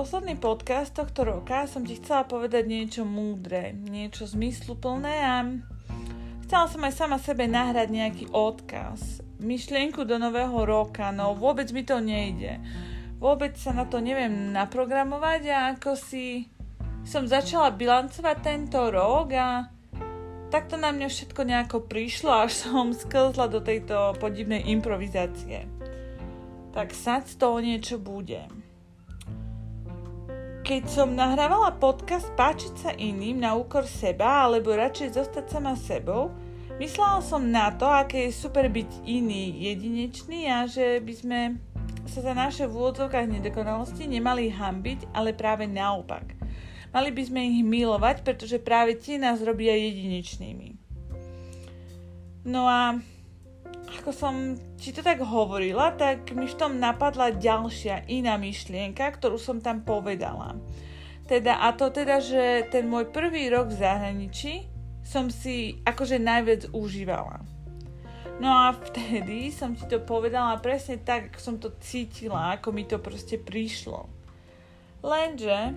posledný podcast tohto roka som ti chcela povedať niečo múdre, niečo zmysluplné a chcela som aj sama sebe nahrať nejaký odkaz, myšlienku do nového roka, no vôbec mi to nejde. Vôbec sa na to neviem naprogramovať a ako si som začala bilancovať tento rok a takto na mňa všetko nejako prišlo, až som sklzla do tejto podivnej improvizácie. Tak snad z toho niečo bude. Keď som nahrávala podcast Páčiť sa iným na úkor seba, alebo radšej zostať sama sebou, myslela som na to, aké je super byť iný, jedinečný a že by sme sa za naše v úvodzovkách nedokonalosti nemali hambiť, ale práve naopak. Mali by sme ich milovať, pretože práve tie nás robia jedinečnými. No a ako som ti to tak hovorila, tak mi v tom napadla ďalšia iná myšlienka, ktorú som tam povedala. Teda, a to teda, že ten môj prvý rok v zahraničí som si akože najviac užívala. No a vtedy som ti to povedala presne tak, ako som to cítila, ako mi to proste prišlo. Lenže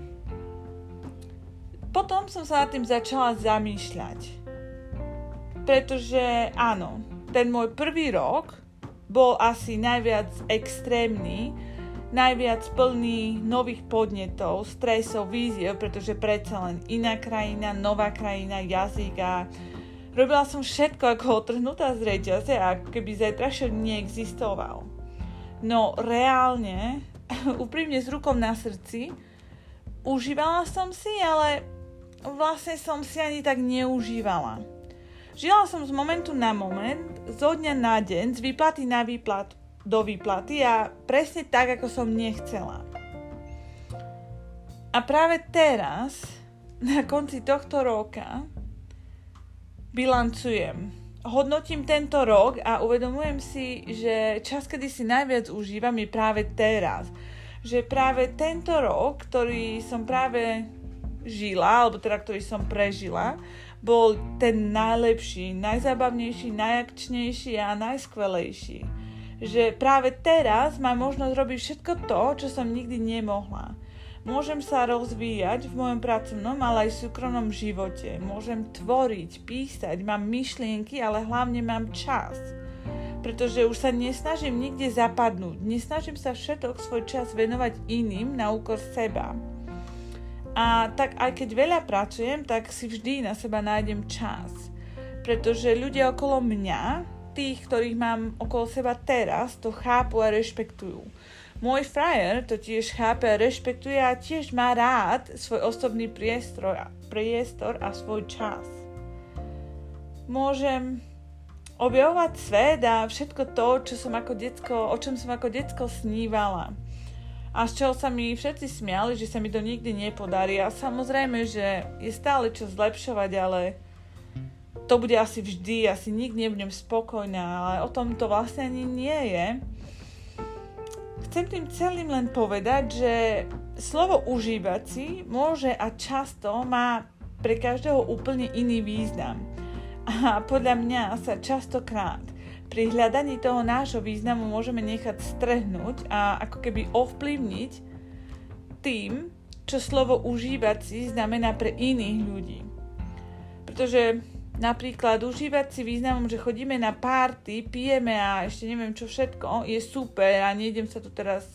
potom som sa nad tým začala zamýšľať. Pretože áno, ten môj prvý rok bol asi najviac extrémny, najviac plný nových podnetov, stresov, víziev, pretože predsa len iná krajina, nová krajina, jazyk a robila som všetko ako otrhnutá z reťaze a keby zajtrašok neexistoval. No reálne, úprimne s rukou na srdci, užívala som si, ale vlastne som si ani tak neužívala. Žila som z momentu na moment, zo dňa na deň, z výplaty na výplat do výplaty a presne tak, ako som nechcela. A práve teraz, na konci tohto roka, bilancujem. Hodnotím tento rok a uvedomujem si, že čas, kedy si najviac užívam, je práve teraz. Že práve tento rok, ktorý som práve žila, alebo teda ktorý som prežila, bol ten najlepší, najzábavnejší, najakčnejší a najskvelejší. Že práve teraz mám možnosť robiť všetko to, čo som nikdy nemohla. Môžem sa rozvíjať v mojom pracovnom, ale aj súkromnom živote. Môžem tvoriť, písať, mám myšlienky, ale hlavne mám čas. Pretože už sa nesnažím nikde zapadnúť. Nesnažím sa všetok svoj čas venovať iným na úkor seba. A tak aj keď veľa pracujem, tak si vždy na seba nájdem čas. Pretože ľudia okolo mňa, tých, ktorých mám okolo seba teraz, to chápu a rešpektujú. Môj frajer to tiež chápe a rešpektuje a tiež má rád svoj osobný priestor, priestor a svoj čas. Môžem objavovať svet a všetko to, čo som ako decko, o čom som ako decko snívala a z čoho sa mi všetci smiali, že sa mi to nikdy nepodarí a samozrejme, že je stále čo zlepšovať, ale to bude asi vždy, asi nikdy nebudem spokojná, ale o tom to vlastne ani nie je. Chcem tým celým len povedať, že slovo užívať si môže a často má pre každého úplne iný význam. A podľa mňa sa častokrát pri hľadaní toho nášho významu môžeme nechať strhnúť a ako keby ovplyvniť tým, čo slovo užívať znamená pre iných ľudí. Pretože napríklad užívať si významom, že chodíme na párty, pijeme a ešte neviem čo všetko, je super a nejdem sa tu teraz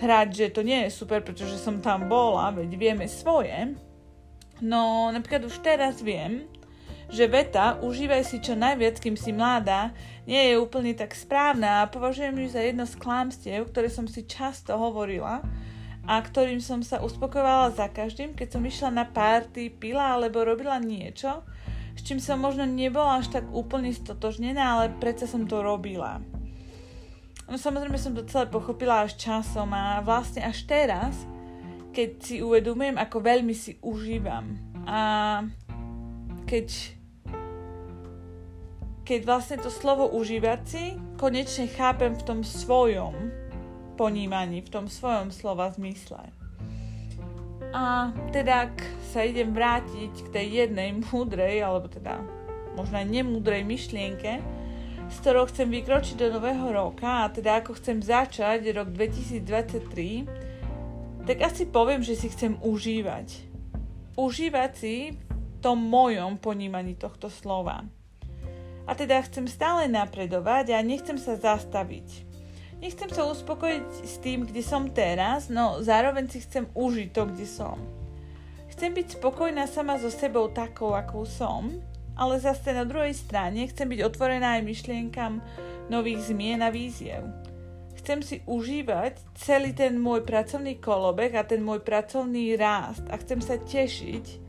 hrať, že to nie je super, pretože som tam bola, veď vieme svoje. No napríklad už teraz viem, že veta užívaj si čo najviac, kým si mladá, nie je úplne tak správna a považujem ju za jedno z klámstiev, ktoré som si často hovorila a ktorým som sa uspokojovala za každým, keď som išla na párty, pila alebo robila niečo, s čím som možno nebola až tak úplne stotožnená, ale predsa som to robila. No samozrejme som to celé pochopila až časom a vlastne až teraz, keď si uvedomujem, ako veľmi si užívam. A keď, keď vlastne to slovo užívať si konečne chápem v tom svojom ponímaní, v tom svojom slova zmysle. A teda, ak sa idem vrátiť k tej jednej múdrej, alebo teda možno aj nemúdrej myšlienke, s ktorou chcem vykročiť do nového roka, a teda ako chcem začať rok 2023, tak asi poviem, že si chcem užívať. Užívať si tom mojom ponímaní tohto slova. A teda chcem stále napredovať a nechcem sa zastaviť. Nechcem sa uspokojiť s tým, kde som teraz, no zároveň si chcem užiť to, kde som. Chcem byť spokojná sama so sebou takou, akou som, ale zase na druhej strane chcem byť otvorená aj myšlienkam nových zmien a víziev. Chcem si užívať celý ten môj pracovný kolobek a ten môj pracovný rást a chcem sa tešiť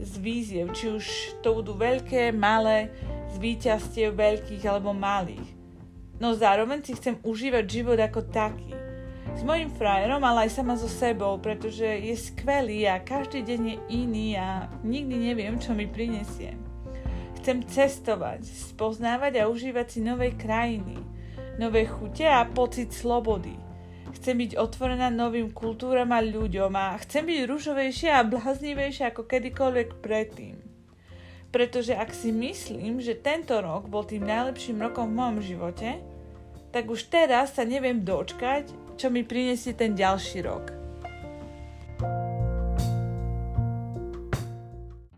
z víziev, či už to budú veľké, malé, z víťazstiev veľkých alebo malých. No zároveň si chcem užívať život ako taký. S mojim frajerom, ale aj sama so sebou, pretože je skvelý a každý deň je iný a nikdy neviem, čo mi prinesie. Chcem cestovať, spoznávať a užívať si novej krajiny, nové chute a pocit slobody. Chcem byť otvorená novým kultúram a ľuďom a chcem byť rúžovejšia a bláznivejšia ako kedykoľvek predtým. Pretože ak si myslím, že tento rok bol tým najlepším rokom v mojom živote, tak už teraz sa neviem dočkať, čo mi prinesie ten ďalší rok.